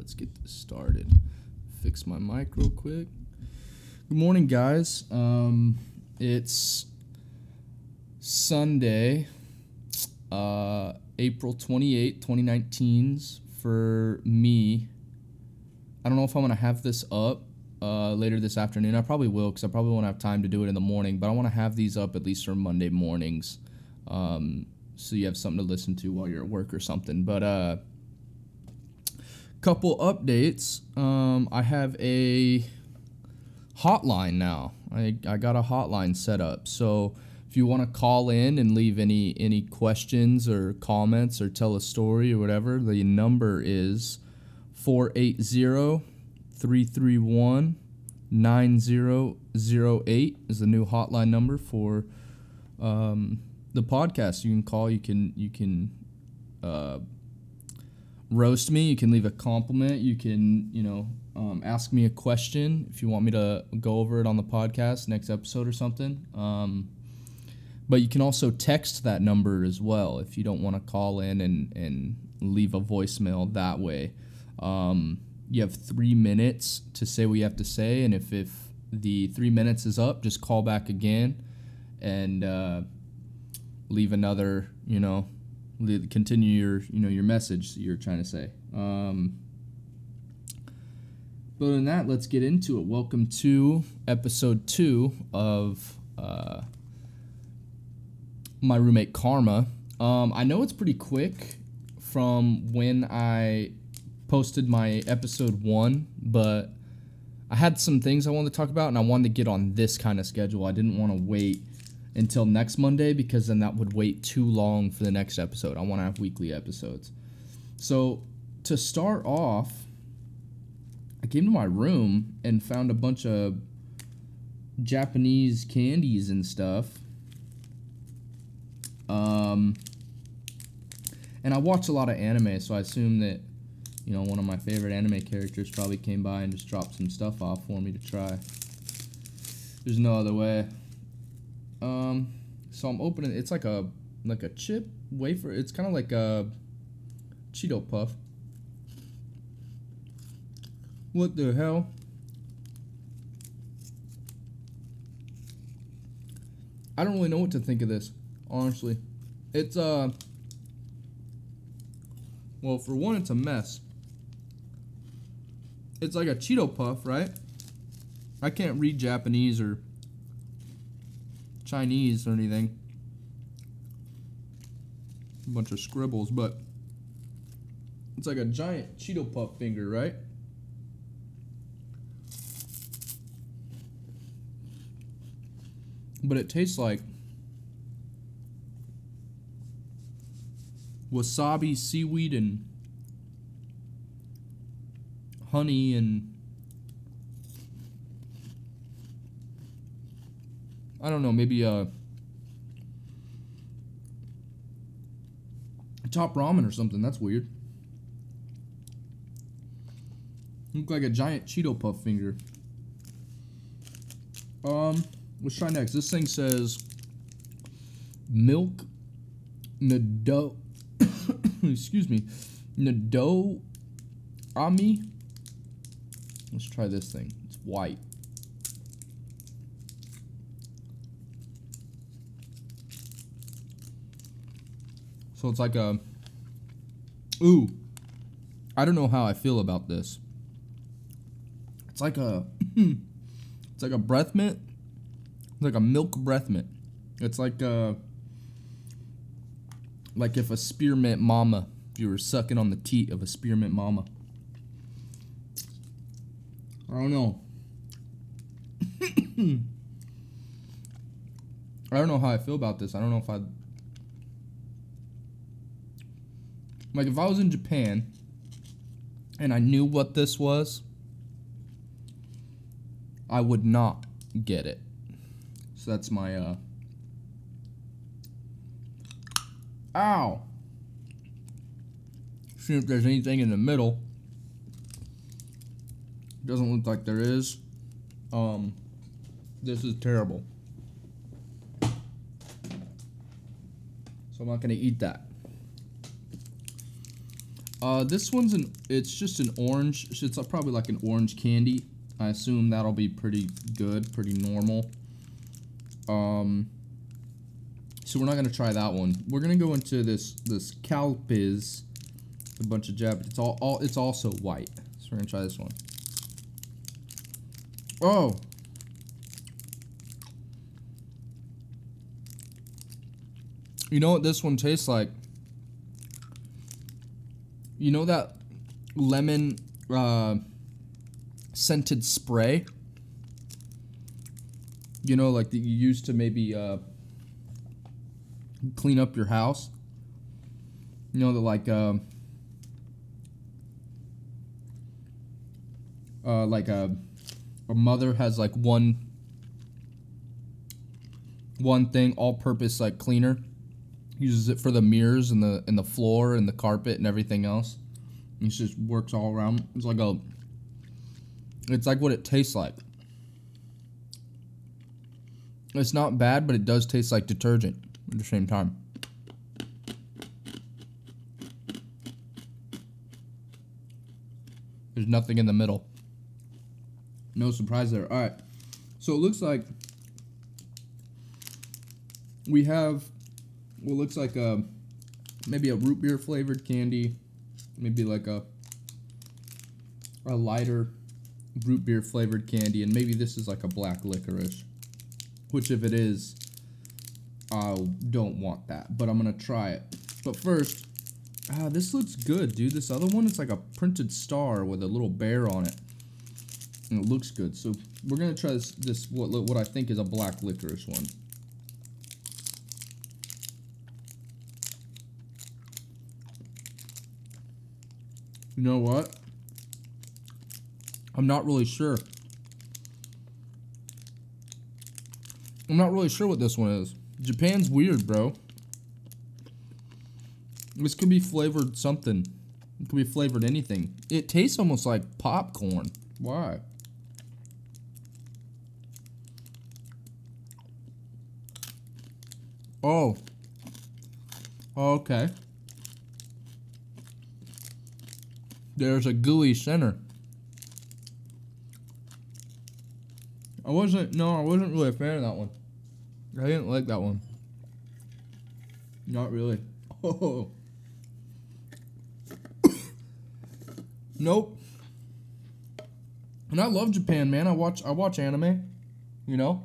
let's get this started. Fix my mic real quick. Good morning, guys. Um, it's Sunday, uh, April 28, 2019's for me. I don't know if I'm going to have this up uh, later this afternoon. I probably will because I probably won't have time to do it in the morning, but I want to have these up at least for Monday mornings. Um, so you have something to listen to while you're at work or something. But uh, couple updates. Um, I have a hotline now. I, I got a hotline set up. So if you want to call in and leave any any questions or comments or tell a story or whatever, the number is 480 331 9008 is the new hotline number for um, the podcast. You can call, you can you can uh, roast me. You can leave a compliment. You can, you know, um, ask me a question if you want me to go over it on the podcast next episode or something. Um, but you can also text that number as well if you don't want to call in and, and leave a voicemail that way. Um, you have three minutes to say what you have to say, and if, if the three minutes is up, just call back again and uh, leave another, you know, continue your you know your message you're trying to say. Um, but than that, let's get into it. Welcome to episode two of uh, my roommate Karma. Um, I know it's pretty quick from when I posted my episode one, but I had some things I wanted to talk about, and I wanted to get on this kind of schedule. I didn't want to wait until next Monday because then that would wait too long for the next episode. I want to have weekly episodes. So, to start off, I came to my room and found a bunch of Japanese candies and stuff. Um, and I watch a lot of anime, so I assume that, you know, one of my favorite anime characters probably came by and just dropped some stuff off for me to try. There's no other way. Um, so I'm opening. It's like a like a chip wafer. It's kind of like a Cheeto puff. What the hell? I don't really know what to think of this, honestly. It's uh well, for one, it's a mess. It's like a Cheeto puff, right? I can't read Japanese or Chinese or anything. A bunch of scribbles, but it's like a giant Cheeto Puff finger, right? But it tastes like wasabi, seaweed, and honey and I don't know, maybe a uh, top ramen or something. That's weird. Look like a giant Cheeto puff finger. Um, let's try next. This thing says milk nado. excuse me, nado ami. Let's try this thing. It's white. So it's like a. Ooh. I don't know how I feel about this. It's like a. it's like a breath mint. It's like a milk breath mint. It's like a. Like if a spearmint mama, if you were sucking on the teat of a spearmint mama. I don't know. I don't know how I feel about this. I don't know if I Like if I was in Japan and I knew what this was, I would not get it. So that's my uh Ow. See if there's anything in the middle. Doesn't look like there is. Um this is terrible. So I'm not gonna eat that. Uh, this one's an. It's just an orange. It's probably like an orange candy. I assume that'll be pretty good, pretty normal. Um. So we're not gonna try that one. We're gonna go into this this Calpis, a bunch of Jap. It's all, all it's also white. So we're gonna try this one. Oh. You know what this one tastes like? You know that lemon uh, scented spray? You know, like that you use to maybe uh, clean up your house? You know, like. Um, uh, like a, a mother has like one one thing all purpose like cleaner uses it for the mirrors and the and the floor and the carpet and everything else. It just works all around. It's like a. It's like what it tastes like. It's not bad, but it does taste like detergent at the same time. There's nothing in the middle. No surprise there. All right. So it looks like we have what looks like a maybe a root beer flavored candy, maybe like a a lighter root beer flavored candy, and maybe this is like a black licorice. Which, if it is, I don't want that, but I'm gonna try it. But first, ah, this looks good, dude. This other one, it's like a printed star with a little bear on it, and it looks good. So we're gonna try this. This what what I think is a black licorice one. You know what? I'm not really sure. I'm not really sure what this one is. Japan's weird, bro. This could be flavored something. It could be flavored anything. It tastes almost like popcorn. Why? Oh. oh okay. There's a gooey center. I wasn't, no, I wasn't really a fan of that one. I didn't like that one. Not really. Oh. nope. And I love Japan, man. I watch I watch anime, you know?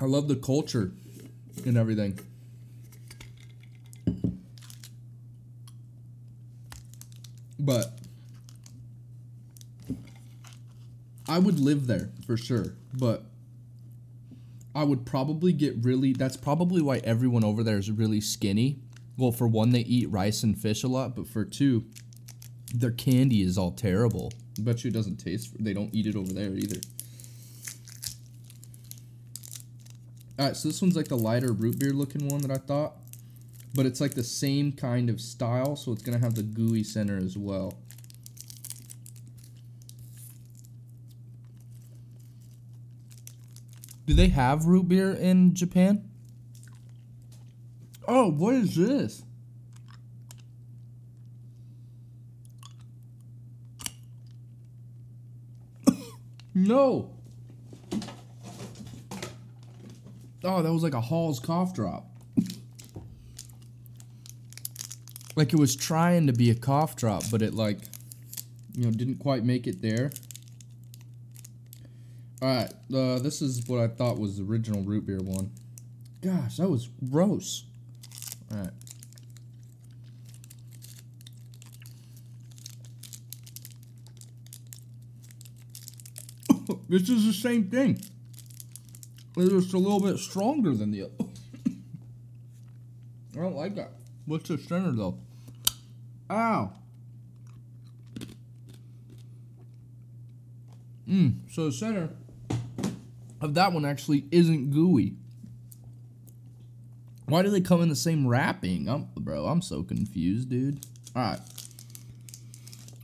I love the culture and everything. But I would live there for sure. But I would probably get really. That's probably why everyone over there is really skinny. Well, for one, they eat rice and fish a lot, but for two, their candy is all terrible. I bet you it doesn't taste. They don't eat it over there either. All right, so this one's like the lighter root beer looking one that I thought but it's like the same kind of style, so it's gonna have the gooey center as well. Do they have root beer in Japan? Oh, what is this? no. Oh, that was like a Hall's cough drop. Like it was trying to be a cough drop, but it like, you know, didn't quite make it there. All right, uh, this is what I thought was the original root beer one. Gosh, that was gross. All right. this is the same thing. It's just a little bit stronger than the other. I don't like that. What's the center though? Ow. Mmm, so the center of that one actually isn't gooey. Why do they come in the same wrapping? I'm, bro, I'm so confused, dude. All right.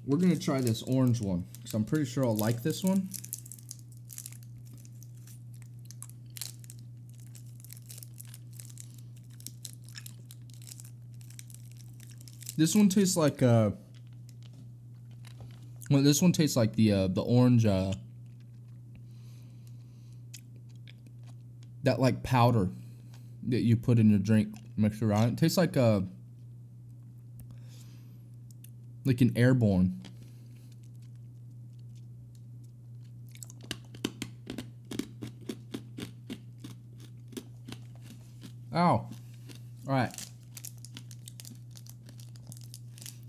We're going to try this orange one because I'm pretty sure I'll like this one. This one tastes like uh. Well, this one tastes like the uh, the orange uh. That like powder that you put in your drink mixed around. It tastes like a like an airborne. Ow. All right.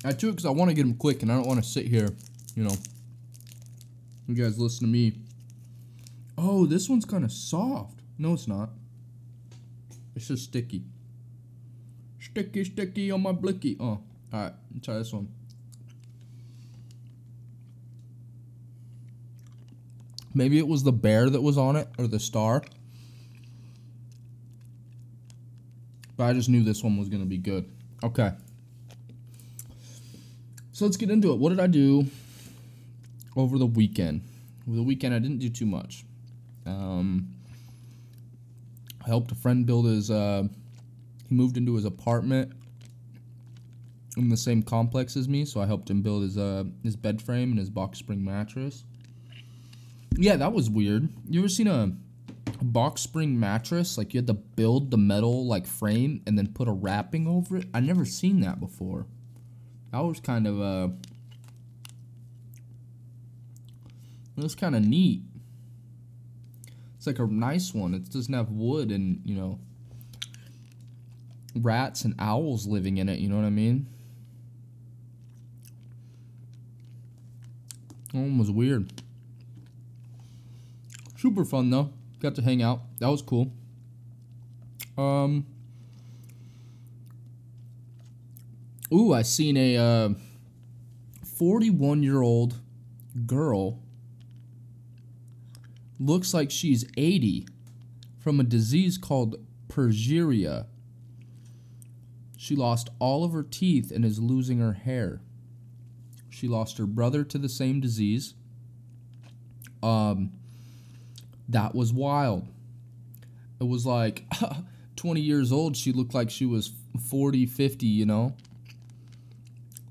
I do because I want to get them quick and I don't want to sit here, you know. You guys listen to me. Oh, this one's kind of soft. No, it's not. It's just sticky. Sticky, sticky on my blicky. Oh, alright. Try this one. Maybe it was the bear that was on it or the star. But I just knew this one was going to be good. Okay. So let's get into it. What did I do over the weekend? Over the weekend, I didn't do too much. Um, I helped a friend build his. Uh, he moved into his apartment in the same complex as me, so I helped him build his uh his bed frame and his box spring mattress. Yeah, that was weird. You ever seen a, a box spring mattress? Like you had to build the metal like frame and then put a wrapping over it. I never seen that before. That was kind of uh it was kind of neat. It's like a nice one. It doesn't have wood and, you know, rats and owls living in it, you know what I mean? That one was weird. Super fun though. Got to hang out. That was cool. Um Ooh, I seen a uh, 41 year old girl. Looks like she's 80 from a disease called progeria. She lost all of her teeth and is losing her hair. She lost her brother to the same disease. Um, that was wild. It was like 20 years old, she looked like she was 40, 50, you know?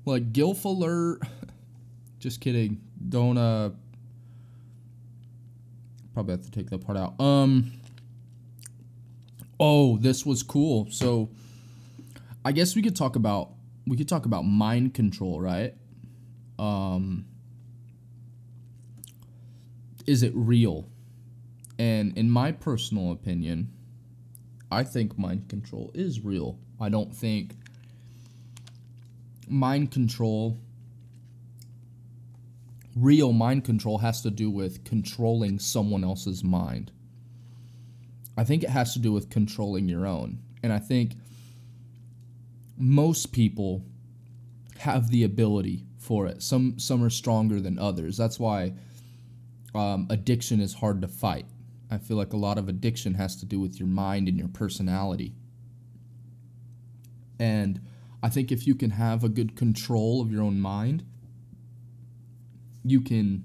Like Gilf alert. Just kidding. Don't uh probably have to take that part out. Um Oh, this was cool. So I guess we could talk about we could talk about mind control, right? Um is it real? And in my personal opinion, I think mind control is real. I don't think mind control real mind control has to do with controlling someone else's mind. I think it has to do with controlling your own. And I think most people have the ability for it. Some some are stronger than others. That's why um, addiction is hard to fight. I feel like a lot of addiction has to do with your mind and your personality. And I think if you can have a good control of your own mind, you can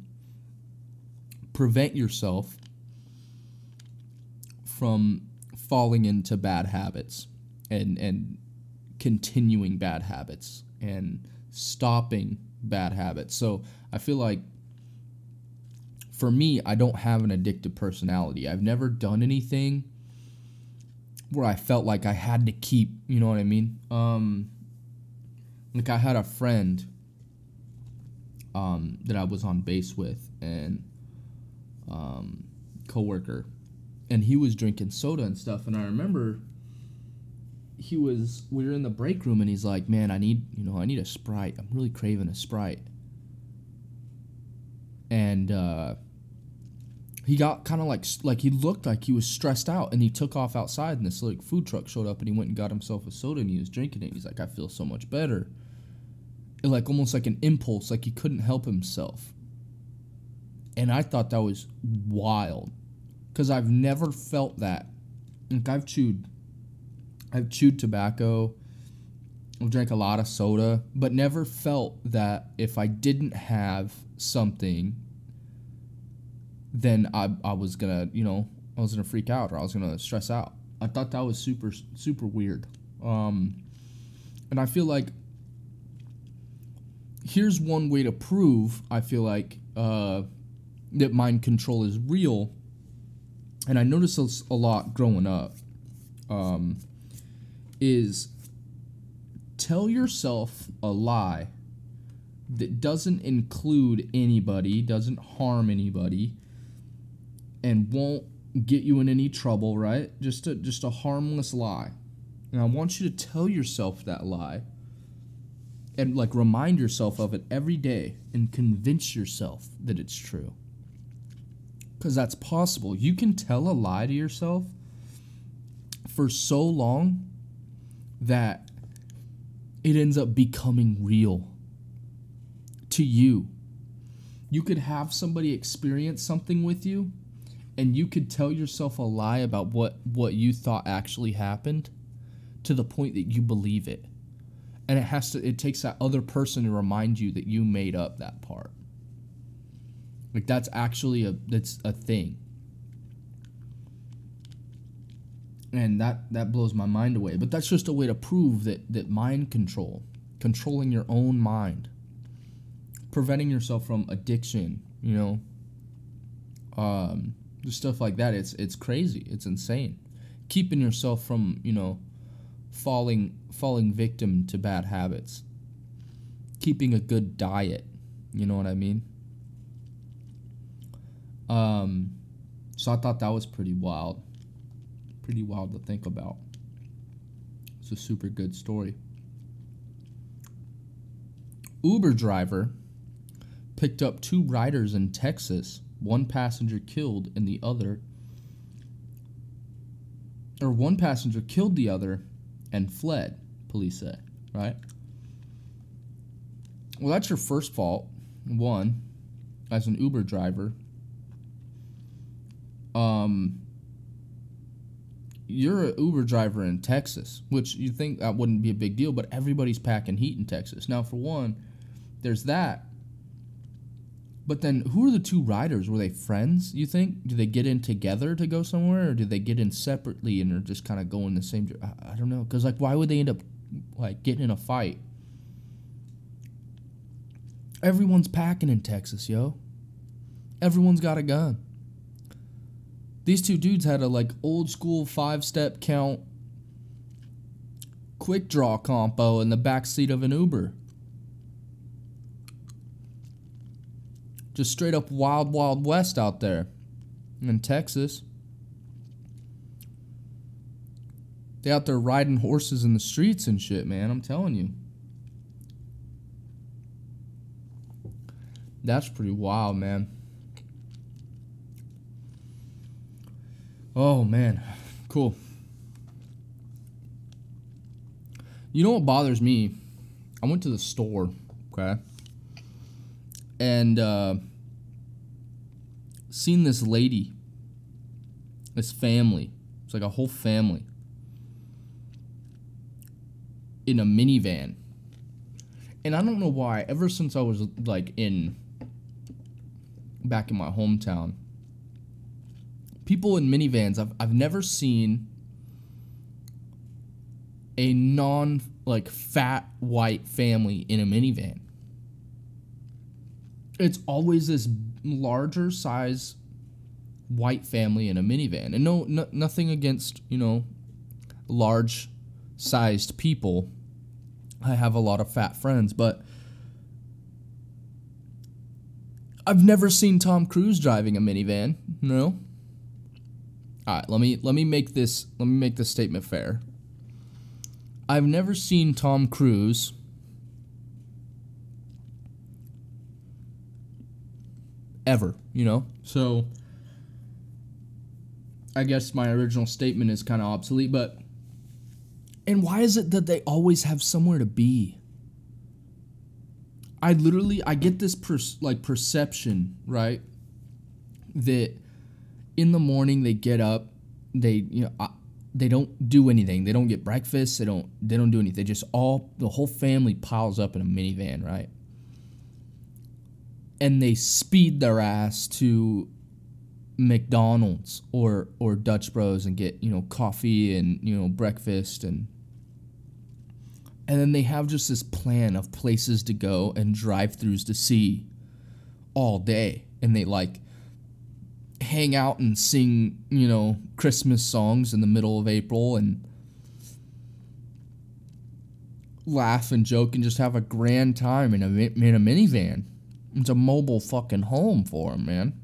prevent yourself from falling into bad habits and and continuing bad habits and stopping bad habits. So I feel like for me, I don't have an addictive personality. I've never done anything where I felt like I had to keep, you know what I mean? Um, like I had a friend um, that I was on base with and um, coworker, and he was drinking soda and stuff. And I remember he was we were in the break room, and he's like, "Man, I need you know I need a sprite. I'm really craving a sprite." And uh, he got kind of like like he looked like he was stressed out, and he took off outside, and this like food truck showed up, and he went and got himself a soda, and he was drinking it. He's like, "I feel so much better." like almost like an impulse, like he couldn't help himself. And I thought that was wild because I've never felt that. Like I've chewed, I've chewed tobacco, I've drank a lot of soda, but never felt that if I didn't have something, then I I was gonna you know I was gonna freak out or I was gonna stress out. I thought that was super super weird. Um, and I feel like here's one way to prove I feel like uh, that mind control is real, and I noticed this a lot growing up. Um, is tell yourself a lie that doesn't include anybody, doesn't harm anybody, and won't get you in any trouble, right? Just a just a harmless lie. And I want you to tell yourself that lie and like remind yourself of it every day and convince yourself that it's true. Cuz that's possible. You can tell a lie to yourself for so long that it ends up becoming real to you. You could have somebody experience something with you and you could tell yourself a lie about what what you thought actually happened to the point that you believe it. And it has to it takes that other person to remind you that you made up that part. Like that's actually a that's a thing. And that that blows my mind away. But that's just a way to prove that that mind control, controlling your own mind, preventing yourself from addiction, you know, um, stuff like that. It's it's crazy. It's insane. Keeping yourself from you know falling falling victim to bad habits. Keeping a good diet. You know what I mean? Um, so I thought that was pretty wild. Pretty wild to think about. It's a super good story. Uber driver picked up two riders in Texas one passenger killed and the other or one passenger killed the other and fled, police say, right? Well, that's your first fault. One, as an Uber driver, um, you're an Uber driver in Texas, which you think that wouldn't be a big deal, but everybody's packing heat in Texas. Now, for one, there's that. But then, who are the two riders? Were they friends? You think? Do they get in together to go somewhere, or do they get in separately and are just kind of going the same? I, I don't know, cause like, why would they end up like getting in a fight? Everyone's packing in Texas, yo. Everyone's got a gun. These two dudes had a like old school five step count quick draw compo in the back seat of an Uber. Just straight up wild, wild west out there in Texas. They out there riding horses in the streets and shit, man. I'm telling you. That's pretty wild, man. Oh, man. Cool. You know what bothers me? I went to the store, okay? And uh, seen this lady, this family. It's like a whole family in a minivan. And I don't know why, ever since I was like in back in my hometown, people in minivans, I've, I've never seen a non like fat white family in a minivan. It's always this larger size white family in a minivan. And no, no nothing against, you know, large sized people. I have a lot of fat friends, but I've never seen Tom Cruise driving a minivan. No. All right, let me let me make this let me make this statement fair. I've never seen Tom Cruise ever, you know? So I guess my original statement is kind of obsolete, but and why is it that they always have somewhere to be? I literally I get this per, like perception, right? That in the morning they get up, they you know I, they don't do anything. They don't get breakfast. They don't they don't do anything. They just all the whole family piles up in a minivan, right? And they speed their ass to McDonald's or or Dutch Bros and get you know coffee and you know breakfast and And then they have just this plan of places to go and drive-throughs to see all day. And they like hang out and sing, you know, Christmas songs in the middle of April and laugh and joke and just have a grand time in a in a minivan. It's a mobile fucking home for them, man.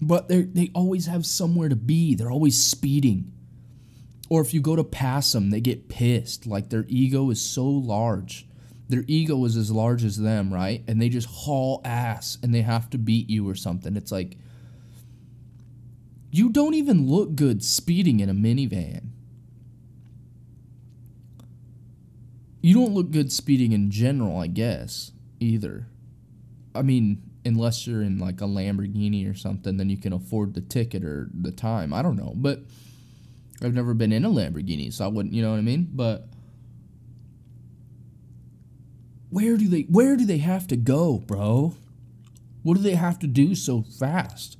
But they they always have somewhere to be. They're always speeding. Or if you go to pass them, they get pissed. Like their ego is so large. Their ego is as large as them, right? And they just haul ass and they have to beat you or something. It's like you don't even look good speeding in a minivan. You don't look good speeding in general, I guess, either. I mean, unless you're in like a Lamborghini or something, then you can afford the ticket or the time. I don't know, but I've never been in a Lamborghini, so I wouldn't, you know what I mean? But where do they where do they have to go, bro? What do they have to do so fast?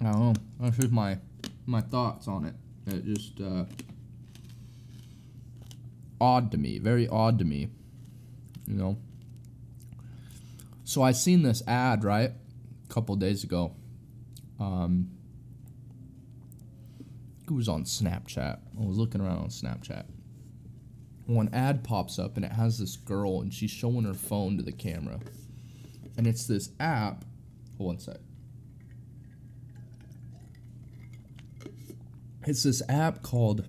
I don't know. That's just my my thoughts on it. It just uh, odd to me, very odd to me. You know. So I seen this ad right a couple days ago. Um, it was on Snapchat. I was looking around on Snapchat. One ad pops up and it has this girl and she's showing her phone to the camera. And it's this app. Hold one sec. It's this app called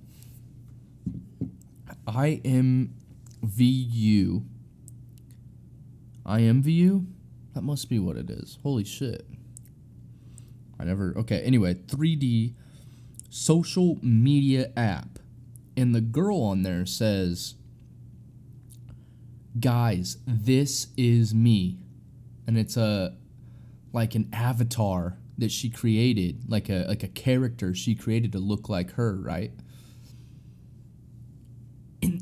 IMVU. IMVU? That must be what it is. Holy shit. I never. Okay, anyway, 3D social media app. And the girl on there says, Guys, this is me. And it's a like an avatar that she created, like a like a character she created to look like her, right?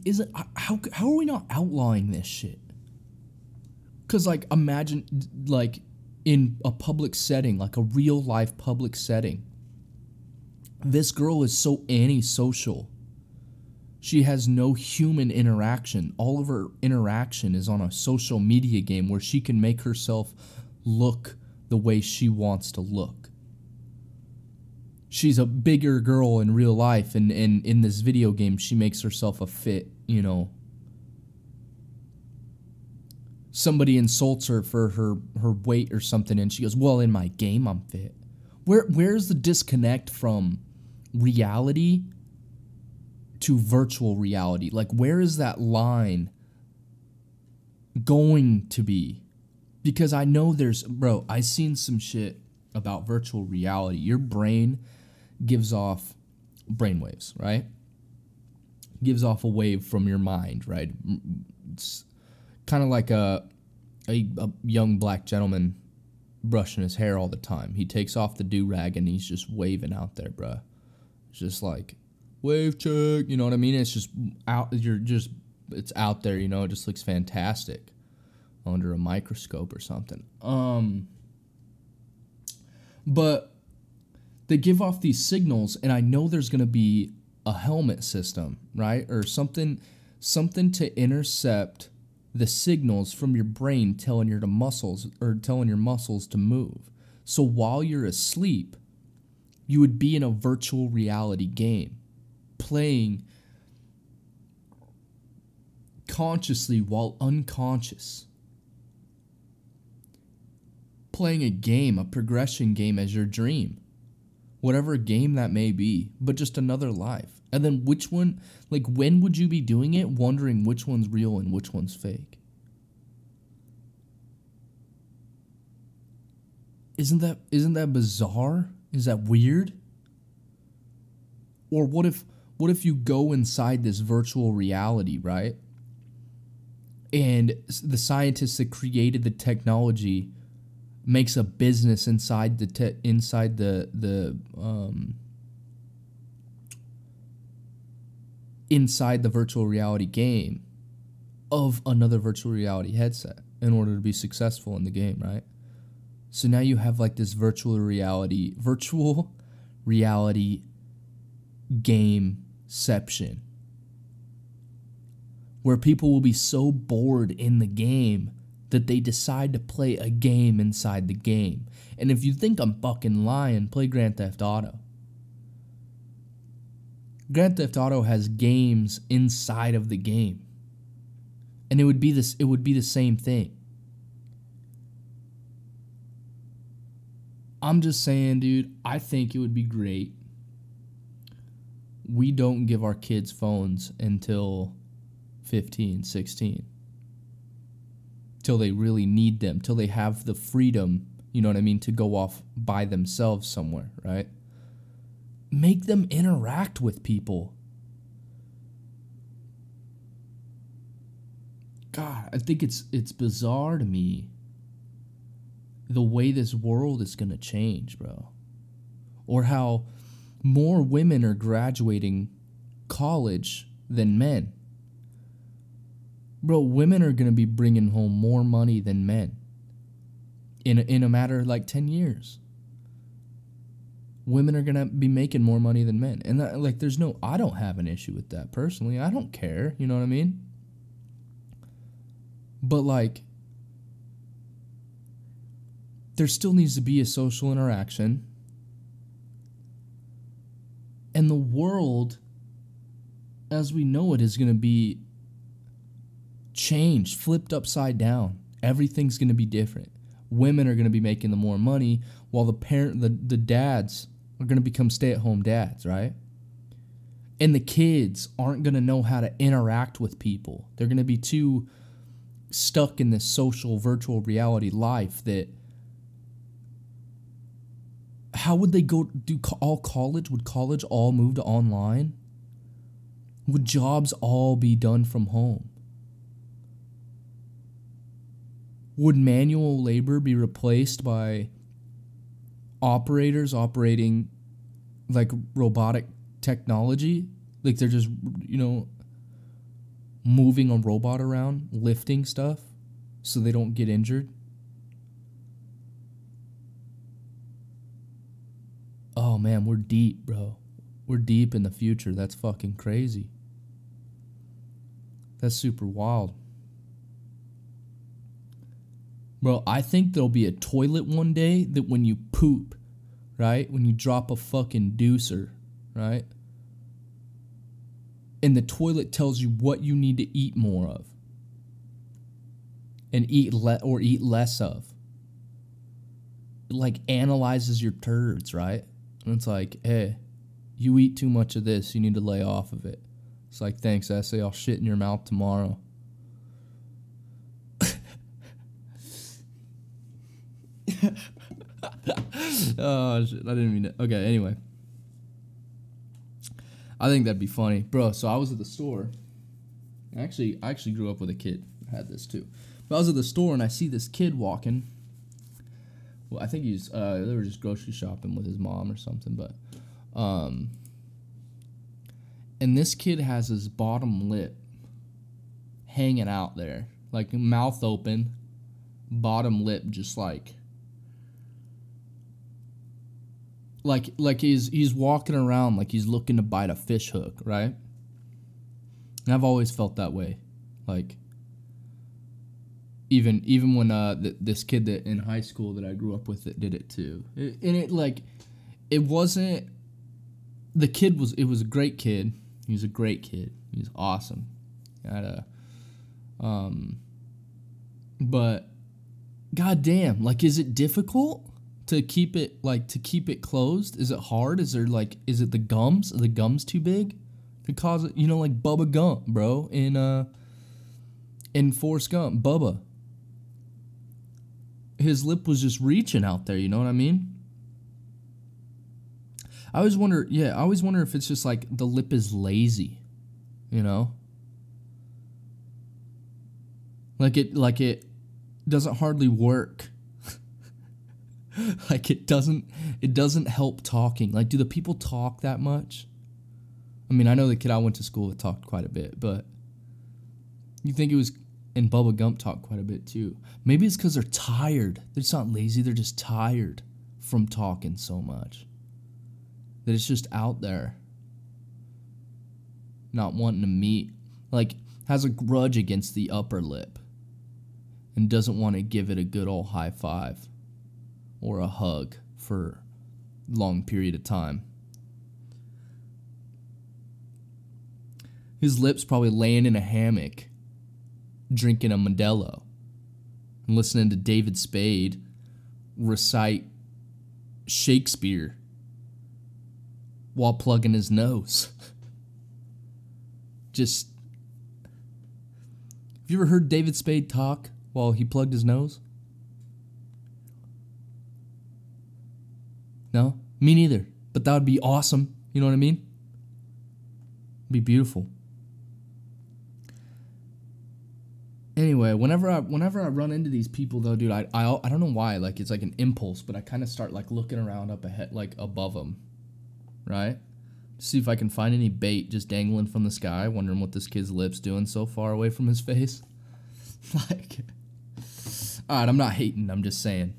Is it how how are we not outlawing this shit? Cuz like imagine like in a public setting, like a real life public setting. This girl is so antisocial. She has no human interaction. All of her interaction is on a social media game where she can make herself look the way she wants to look. She's a bigger girl in real life, and, and in this video game, she makes herself a fit, you know. Somebody insults her for her, her weight or something, and she goes, Well, in my game, I'm fit. Where, where's the disconnect from reality to virtual reality? Like, where is that line going to be? because I know there's bro, I seen some shit about virtual reality. Your brain gives off brainwaves, right? Gives off a wave from your mind, right? It's kind of like a, a a young black gentleman brushing his hair all the time. He takes off the do rag and he's just waving out there, bruh. It's just like wave check, you know what I mean? It's just out. You're just it's out there, you know. It just looks fantastic under a microscope or something. Um, but they give off these signals, and I know there's going to be a helmet system, right, or something, something to intercept the signals from your brain telling your muscles or telling your muscles to move. So while you're asleep, you would be in a virtual reality game, playing consciously while unconscious playing a game, a progression game as your dream. Whatever game that may be, but just another life. And then which one, like, when would you be doing it, wondering which one's real and which one's fake? Isn't that isn't that bizarre? Is that weird? Or what if what if you go inside this virtual reality, right? And the scientists that created the technology makes a business inside the te- inside the the um, inside the virtual reality game of another virtual reality headset in order to be successful in the game, right? So now you have like this virtual reality virtual reality gameception where people will be so bored in the game that they decide to play a game inside the game. And if you think I'm fucking lying, play Grand Theft Auto. Grand Theft Auto has games inside of the game. And it would be this it would be the same thing. I'm just saying, dude, I think it would be great. We don't give our kids phones until 15, 16. Till they really need them, till they have the freedom, you know what I mean, to go off by themselves somewhere, right? Make them interact with people. God, I think it's it's bizarre to me the way this world is going to change, bro. Or how more women are graduating college than men. Bro, women are going to be bringing home more money than men in a, in a matter of like 10 years. Women are going to be making more money than men. And that, like there's no I don't have an issue with that personally. I don't care, you know what I mean? But like there still needs to be a social interaction. And the world, as we know it, is going to be changed, flipped upside down. Everything's going to be different. Women are going to be making the more money, while the parent, the, the dads are going to become stay at home dads, right? And the kids aren't going to know how to interact with people. They're going to be too stuck in this social virtual reality life that how would they go do all college? Would college all move to online? Would jobs all be done from home? Would manual labor be replaced by operators operating like robotic technology? Like they're just, you know, moving a robot around, lifting stuff so they don't get injured? oh man, we're deep, bro. We're deep in the future. That's fucking crazy. That's super wild. Bro, I think there'll be a toilet one day that when you poop, right? When you drop a fucking deucer, right? And the toilet tells you what you need to eat more of and eat le- or eat less of. It like analyzes your turds, right? And it's like, hey, you eat too much of this, you need to lay off of it. It's like, thanks, Essay, I'll shit in your mouth tomorrow. Oh shit, I didn't mean to. Okay, anyway. I think that'd be funny. Bro, so I was at the store. Actually, I actually grew up with a kid. Had this too. But I was at the store and I see this kid walking well, I think he's uh, they were just grocery shopping with his mom or something, but um, and this kid has his bottom lip hanging out there, like mouth open, bottom lip just like like like he's he's walking around like he's looking to bite a fish hook, right? And I've always felt that way. Like even even when uh th- this kid that in high school that I grew up with that did it too, it, and it like it wasn't the kid was it was a great kid. He was a great kid. He was awesome. He had a um, but goddamn, like is it difficult to keep it like to keep it closed? Is it hard? Is there like is it the gums? Are the gums too big to cause it? You know, like Bubba Gump, bro, in uh in Forrest Gump, Bubba his lip was just reaching out there, you know what I mean? I always wonder, yeah, I always wonder if it's just like the lip is lazy, you know? Like it like it doesn't hardly work. like it doesn't it doesn't help talking. Like do the people talk that much? I mean, I know the kid I went to school with talked quite a bit, but you think it was and Bubba Gump talk quite a bit too. Maybe it's because they're tired. They're just not lazy, they're just tired from talking so much. That it's just out there. Not wanting to meet. Like, has a grudge against the upper lip and doesn't want to give it a good old high five or a hug for a long period of time. His lips probably laying in a hammock, drinking a Modelo, and listening to David Spade recite Shakespeare while plugging his nose. Just. Have you ever heard David Spade talk while he plugged his nose? No? Me neither. But that would be awesome. You know what I mean? It'd be beautiful. Anyway, whenever I whenever I run into these people though, dude, I I, I don't know why, like it's like an impulse, but I kind of start like looking around up ahead, like above them, right? See if I can find any bait just dangling from the sky, wondering what this kid's lips doing so far away from his face. like, all right, I'm not hating. I'm just saying.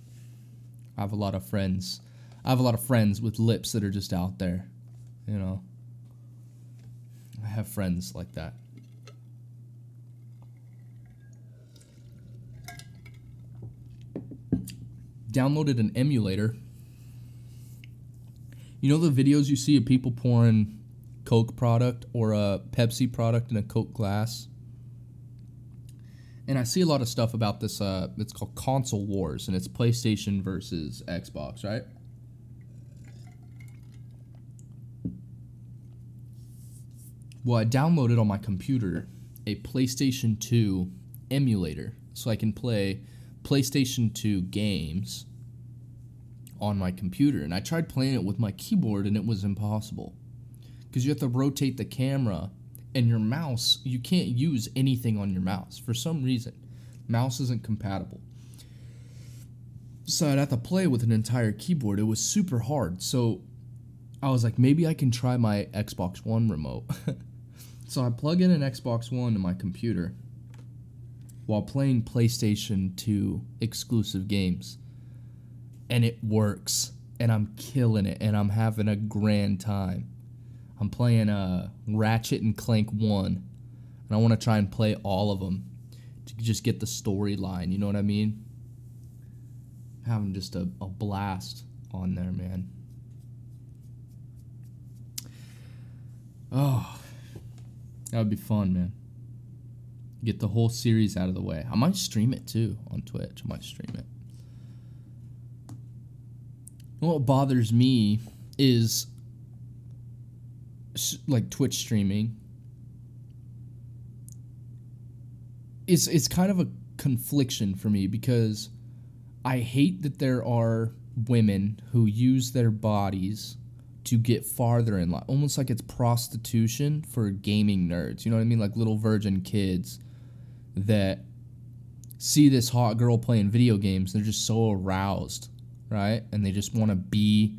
I have a lot of friends. I have a lot of friends with lips that are just out there, you know. I have friends like that. downloaded an emulator. You know the videos you see of people pouring Coke product or a Pepsi product in a Coke glass? And I see a lot of stuff about this. Uh, it's called Console Wars, and it's PlayStation versus Xbox, right? Well, I downloaded on my computer a PlayStation 2 emulator so I can play PlayStation 2 games on my computer. And I tried playing it with my keyboard and it was impossible. Because you have to rotate the camera and your mouse, you can't use anything on your mouse for some reason. Mouse isn't compatible. So I'd have to play with an entire keyboard. It was super hard. So I was like, maybe I can try my Xbox One remote. so I plug in an Xbox One to my computer while playing PlayStation 2 exclusive games. And it works. And I'm killing it. And I'm having a grand time. I'm playing uh, Ratchet and Clank 1. And I want to try and play all of them to just get the storyline. You know what I mean? Having just a, a blast on there, man. Oh, that would be fun, man. Get the whole series out of the way. I might stream it too on Twitch. I might stream it. what bothers me is like Twitch streaming. It's it's kind of a confliction for me because I hate that there are women who use their bodies to get farther in life, almost like it's prostitution for gaming nerds. You know what I mean? Like little virgin kids that see this hot girl playing video games, they're just so aroused, right? And they just want to be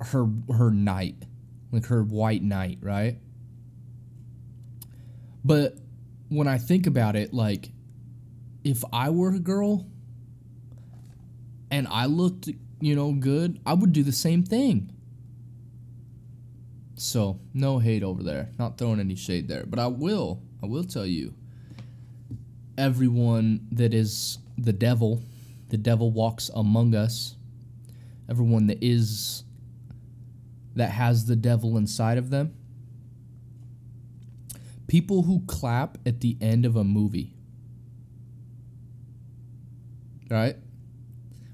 her her knight, like her white knight, right? But when I think about it, like if I were a girl and I looked, you know, good, I would do the same thing. So, no hate over there. Not throwing any shade there, but I will. I will tell you everyone that is the devil, the devil walks among us, everyone that is that has the devil inside of them. People who clap at the end of a movie. Right?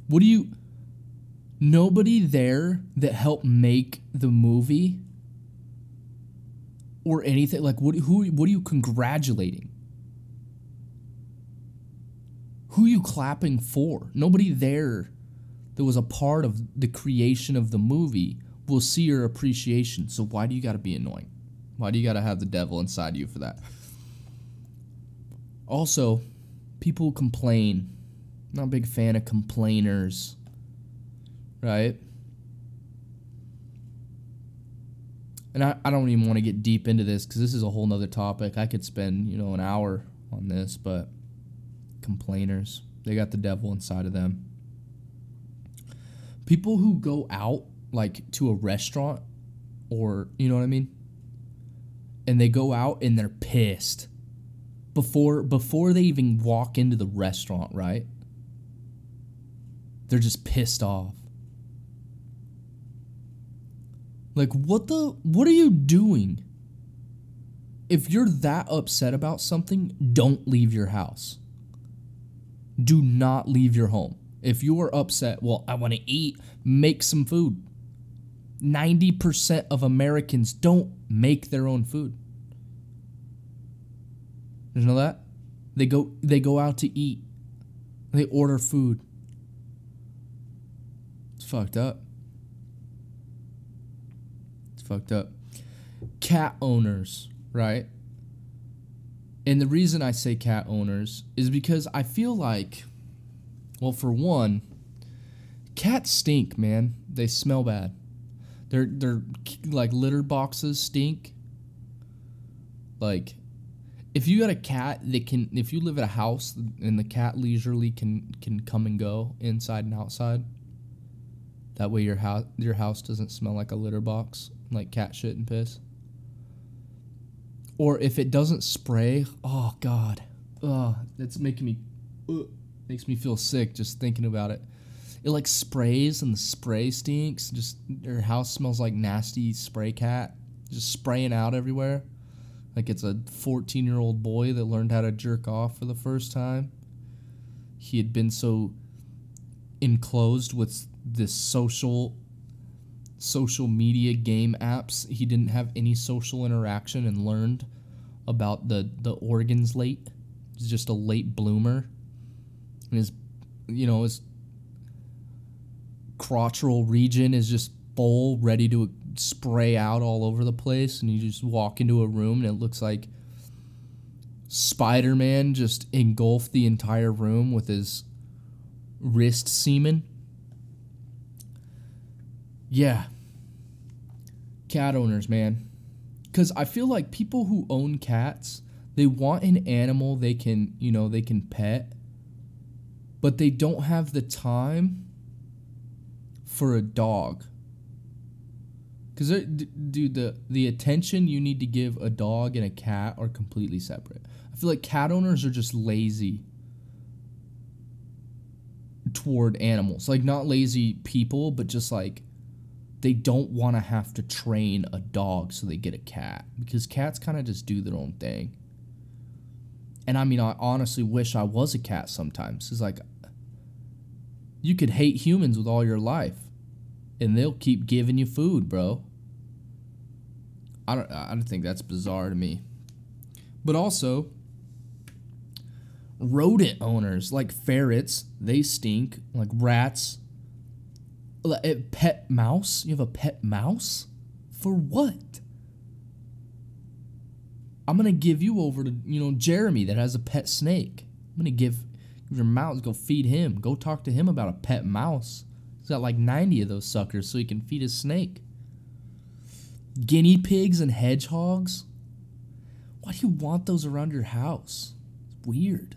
What do you nobody there that helped make the movie or anything like what who what are you congratulating? who are you clapping for? Nobody there that was a part of the creation of the movie will see your appreciation. So why do you got to be annoying? Why do you got to have the devil inside you for that? Also, people complain. Not a big fan of complainers. Right? And I, I don't even want to get deep into this because this is a whole nother topic. I could spend, you know, an hour on this, but complainers. They got the devil inside of them. People who go out like to a restaurant or you know what I mean? And they go out and they're pissed. before before they even walk into the restaurant, right? They're just pissed off. Like what the what are you doing? If you're that upset about something, don't leave your house. Do not leave your home. If you are upset, well, I want to eat, make some food. 90% of Americans don't make their own food. Did you know that? They go they go out to eat. They order food. It's fucked up. Fucked up. Cat owners, right? And the reason I say cat owners is because I feel like well, for one, cats stink, man. They smell bad. Their their like litter boxes stink. Like if you got a cat that can if you live at a house and the cat leisurely can can come and go inside and outside that way your house your house doesn't smell like a litter box like cat shit and piss. Or if it doesn't spray oh god. Oh that's making me uh, makes me feel sick just thinking about it. It like sprays and the spray stinks just your house smells like nasty spray cat just spraying out everywhere. Like it's a 14 year old boy that learned how to jerk off for the first time. He had been so enclosed with this social social media game apps. He didn't have any social interaction and learned about the the organs late. He's just a late bloomer. And his you know his crotchal region is just full ready to spray out all over the place, and you just walk into a room and it looks like Spider Man just engulfed the entire room with his wrist semen. Yeah. Cat owners, man. Because I feel like people who own cats, they want an animal they can, you know, they can pet, but they don't have the time for a dog because dude, the the attention you need to give a dog and a cat are completely separate. I feel like cat owners are just lazy toward animals. Like not lazy people, but just like they don't want to have to train a dog so they get a cat because cats kind of just do their own thing. And I mean, I honestly wish I was a cat sometimes. It's like you could hate humans with all your life and they'll keep giving you food, bro. I don't I don't think that's bizarre to me. But also rodent owners like ferrets, they stink, like rats. Pet mouse? You have a pet mouse? For what? I'm gonna give you over to you know Jeremy that has a pet snake. I'm gonna give your mouse go feed him. Go talk to him about a pet mouse. He's got like 90 of those suckers so he can feed his snake. Guinea pigs and hedgehogs? Why do you want those around your house? It's weird.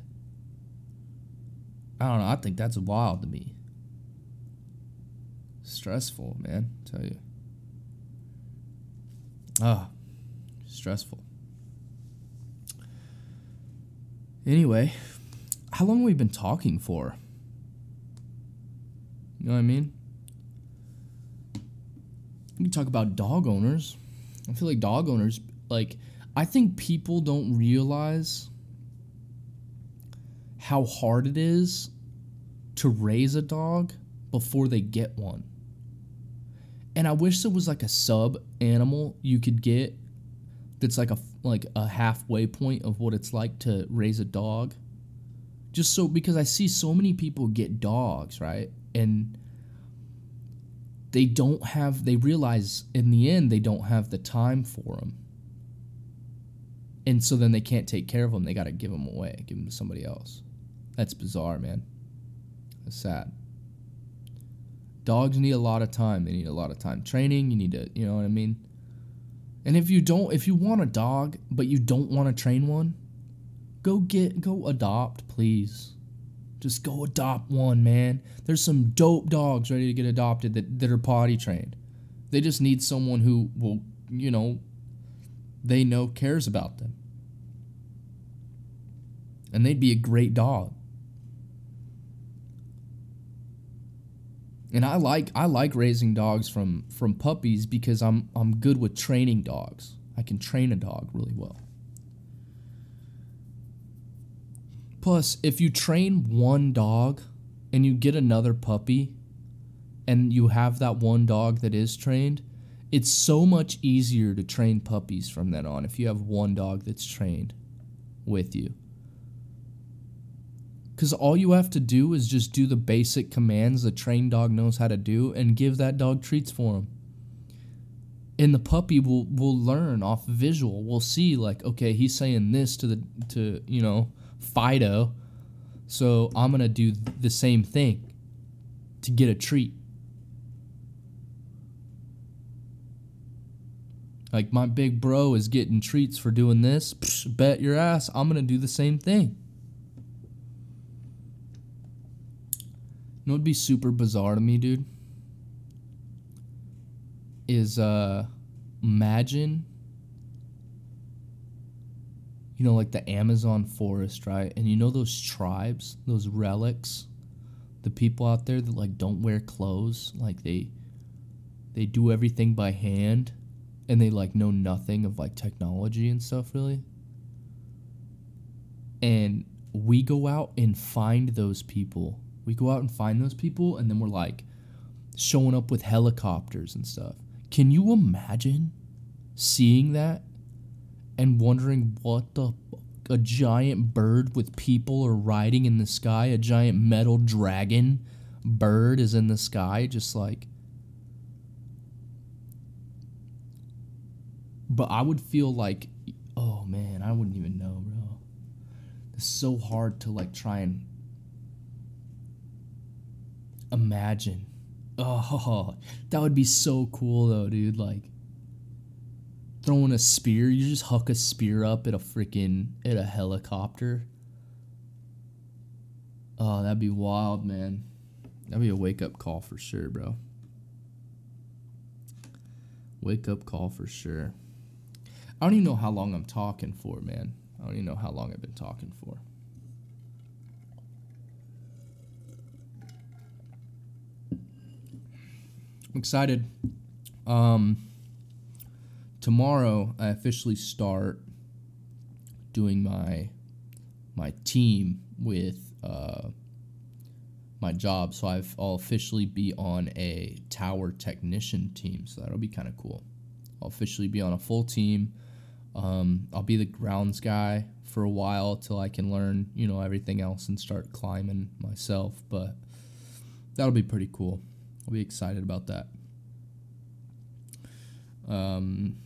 I don't know. I think that's wild to me. Stressful, man. I tell you. Ah, stressful. Anyway, how long we been talking for? You know what I mean? We can talk about dog owners. I feel like dog owners, like, I think people don't realize how hard it is to raise a dog before they get one. And I wish there was like a sub animal you could get that's like a like a halfway point of what it's like to raise a dog. Just so because I see so many people get dogs, right? and they don't have they realize in the end they don't have the time for them and so then they can't take care of them they got to give them away give them to somebody else. That's bizarre man. That's sad dogs need a lot of time they need a lot of time training you need to you know what i mean and if you don't if you want a dog but you don't want to train one go get go adopt please just go adopt one, man. There's some dope dogs ready to get adopted that, that are potty trained. They just need someone who will, you know, they know cares about them. and they'd be a great dog. And I like I like raising dogs from from puppies because I'm I'm good with training dogs. I can train a dog really well. Plus, if you train one dog and you get another puppy and you have that one dog that is trained, it's so much easier to train puppies from then on if you have one dog that's trained with you. Because all you have to do is just do the basic commands the trained dog knows how to do and give that dog treats for him. And the puppy will, will learn off visual. We'll see, like, okay, he's saying this to the, to, you know, Fido. So I'm to do the same thing to get a treat. Like, my big bro is getting treats for doing this. Psh, bet your ass I'm going to do the same thing. Know what'd be super bizarre to me, dude? Is uh imagine you know like the Amazon forest, right? And you know those tribes, those relics, the people out there that like don't wear clothes, like they they do everything by hand and they like know nothing of like technology and stuff really. And we go out and find those people we go out and find those people, and then we're like showing up with helicopters and stuff. Can you imagine seeing that and wondering what the a giant bird with people are riding in the sky, a giant metal dragon bird is in the sky, just like. But I would feel like, oh man, I wouldn't even know, bro. It's so hard to like try and imagine. Oh, that would be so cool though, dude. Like throwing a spear, you just huck a spear up at a freaking at a helicopter. Oh, that'd be wild, man. That'd be a wake up call for sure, bro. Wake up call for sure. I don't even know how long I'm talking for, man. I don't even know how long I've been talking for. I'm excited. Um, tomorrow I officially start doing my my team with uh, my job. So I've, I'll officially be on a tower technician team. So that'll be kind of cool. I'll officially be on a full team. Um, I'll be the grounds guy for a while till I can learn, you know, everything else and start climbing myself. But that'll be pretty cool. I'll be excited about that. Um,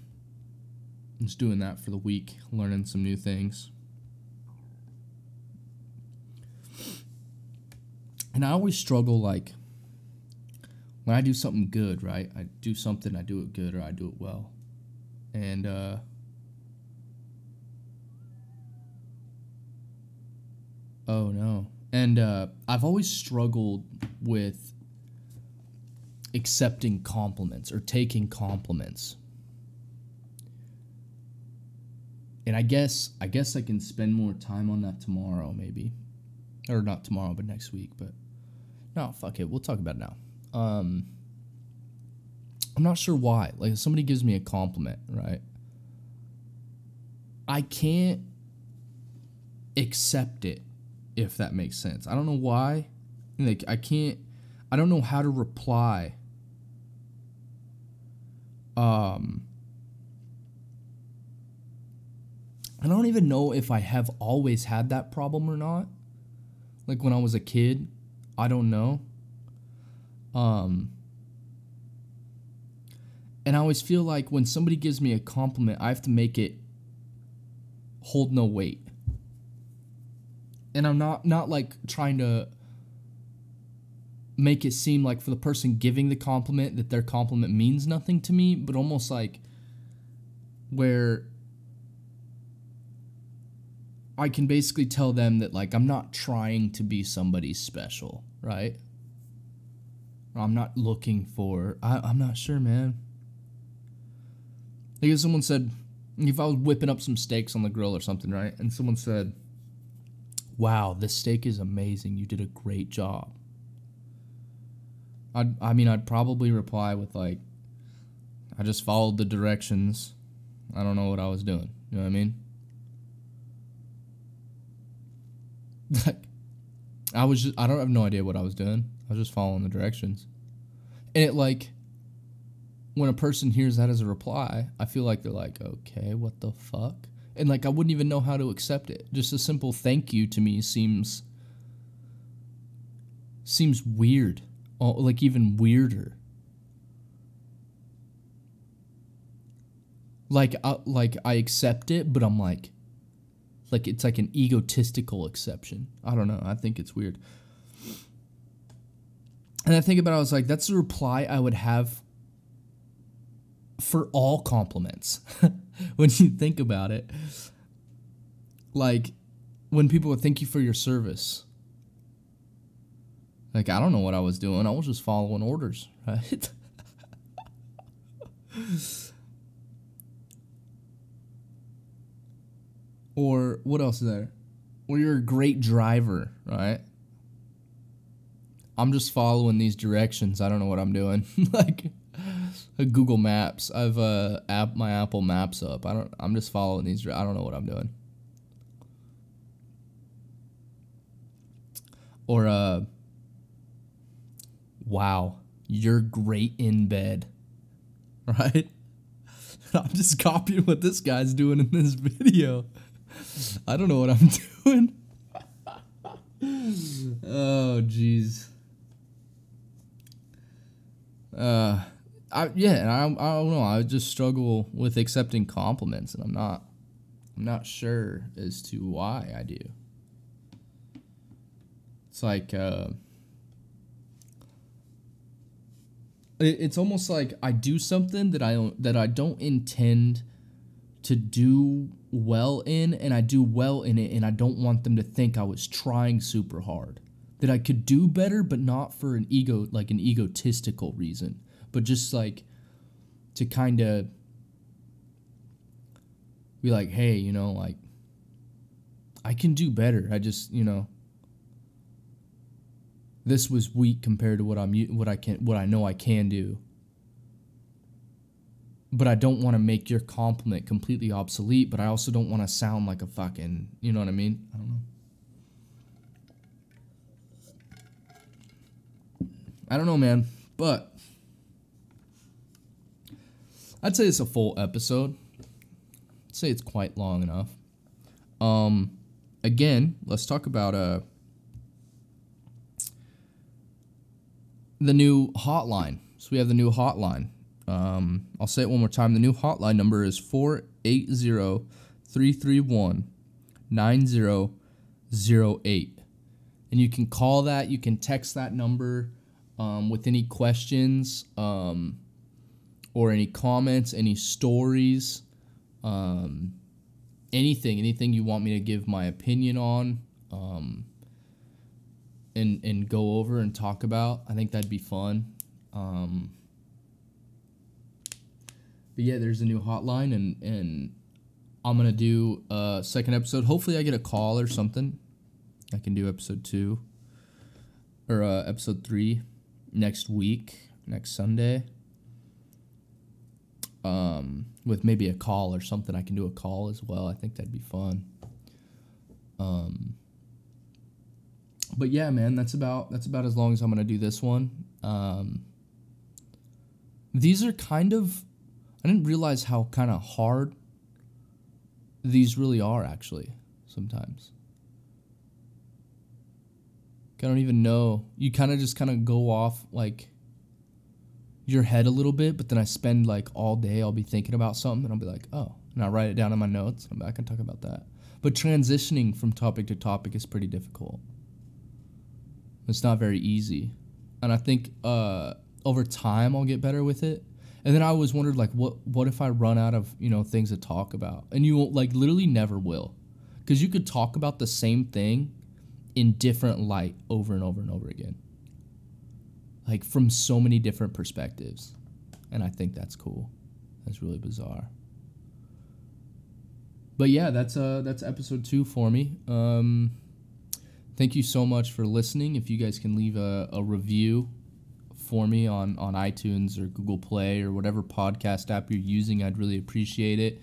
just doing that for the week, learning some new things. And I always struggle like when I do something good, right? I do something, I do it good, or I do it well. And, uh, oh no. And, uh, I've always struggled with accepting compliments or taking compliments. And I guess I guess I can spend more time on that tomorrow maybe. Or not tomorrow, but next week, but no, fuck it. We'll talk about it now. Um I'm not sure why. Like if somebody gives me a compliment, right? I can't accept it if that makes sense. I don't know why. Like I can't I don't know how to reply um, I don't even know if I have always had that problem or not. Like when I was a kid, I don't know. Um, and I always feel like when somebody gives me a compliment, I have to make it hold no weight. And I'm not not like trying to make it seem like for the person giving the compliment that their compliment means nothing to me, but almost like where I can basically tell them that like I'm not trying to be somebody special, right? I'm not looking for I, I'm not sure, man. Like if someone said if I was whipping up some steaks on the grill or something, right? And someone said, wow, this steak is amazing. You did a great job. I'd, I mean, I'd probably reply with, like, I just followed the directions. I don't know what I was doing. You know what I mean? Like, I was just, I don't have no idea what I was doing. I was just following the directions. And it, like, when a person hears that as a reply, I feel like they're like, okay, what the fuck? And like I wouldn't even know how to accept it. Just a simple thank you to me seems seems weird. Like even weirder. Like uh, like I accept it, but I'm like like it's like an egotistical exception. I don't know. I think it's weird. And I think about it, I was like, that's the reply I would have for all compliments when you think about it. Like when people would thank you for your service. Like I don't know what I was doing. I was just following orders, right? or what else is there? Or you're a great driver, right? I'm just following these directions. I don't know what I'm doing. like a Google Maps. I've uh app my Apple Maps up. I don't. I'm just following these. I don't know what I'm doing. Or uh. Wow, you're great in bed, right? I'm just copying what this guy's doing in this video. I don't know what I'm doing. oh, jeez. Uh. I yeah, I, I don't know. I just struggle with accepting compliments, and I'm not I'm not sure as to why I do. It's like uh, it, it's almost like I do something that I don't that I don't intend to do well in, and I do well in it, and I don't want them to think I was trying super hard. That I could do better, but not for an ego like an egotistical reason but just like to kind of be like, hey, you know, like I can do better. I just, you know, this was weak compared to what I'm what I can what I know I can do. But I don't want to make your compliment completely obsolete, but I also don't want to sound like a fucking, you know what I mean? I don't know. I don't know, man. But I'd say it's a full episode. I'd say it's quite long enough. Um, again, let's talk about uh the new hotline. So we have the new hotline. Um, I'll say it one more time. The new hotline number is 480 331 9008. And you can call that, you can text that number um, with any questions. Um, or any comments, any stories, um, anything, anything you want me to give my opinion on, um, and and go over and talk about. I think that'd be fun. Um, but yeah, there's a new hotline, and and I'm gonna do a second episode. Hopefully, I get a call or something. I can do episode two or uh, episode three next week, next Sunday um, with maybe a call or something. I can do a call as well. I think that'd be fun. Um, but yeah, man, that's about that's about as long as I'm gonna do this one. Um, these are kind of I didn't realize how kind of hard these really are actually sometimes. I don't even know. You kind of just kind of go off like your head a little bit, but then I spend like all day, I'll be thinking about something and I'll be like, oh, and I write it down in my notes. I'm I can talk about that. But transitioning from topic to topic is pretty difficult. It's not very easy. And I think uh, over time I'll get better with it. And then I always wondered like what what if I run out of, you know, things to talk about? And you won't like literally never will. Cuz you could talk about the same thing in different light over and over and over again like from so many different perspectives. And I think that's cool. That's really bizarre. But yeah, that's uh that's episode 2 for me. Um thank you so much for listening. If you guys can leave a, a review for me on, on iTunes or Google Play or whatever podcast app you're using, I'd really appreciate it.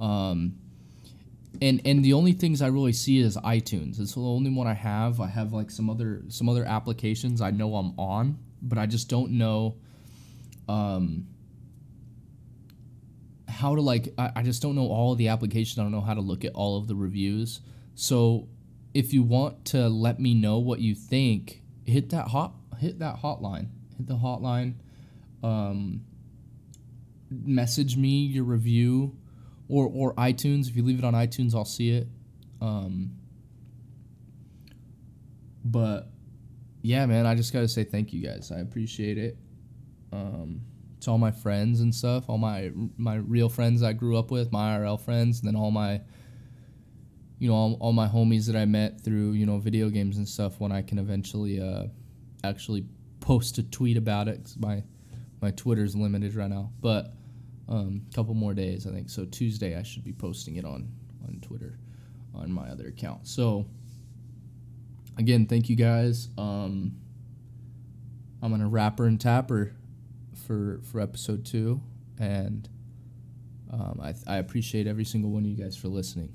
Um, and and the only things I really see is iTunes. It's the only one I have. I have like some other some other applications I know I'm on, but I just don't know um, how to like. I, I just don't know all the applications. I don't know how to look at all of the reviews. So if you want to let me know what you think, hit that hot hit that hotline. Hit the hotline. Um, message me your review or or iTunes. If you leave it on iTunes, I'll see it. Um, but yeah, man, I just gotta say thank you guys. I appreciate it. Um, to all my friends and stuff, all my my real friends I grew up with, my IRL friends, and then all my you know all, all my homies that I met through you know video games and stuff. When I can eventually uh, actually post a tweet about it, cause my my Twitter's limited right now, but a um, couple more days, I think. So Tuesday, I should be posting it on on Twitter, on my other account. So again, thank you guys. Um, I'm gonna rapper and tapper for for episode two, and um, I I appreciate every single one of you guys for listening.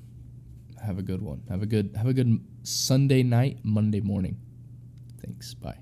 Have a good one. Have a good have a good Sunday night, Monday morning. Thanks. Bye.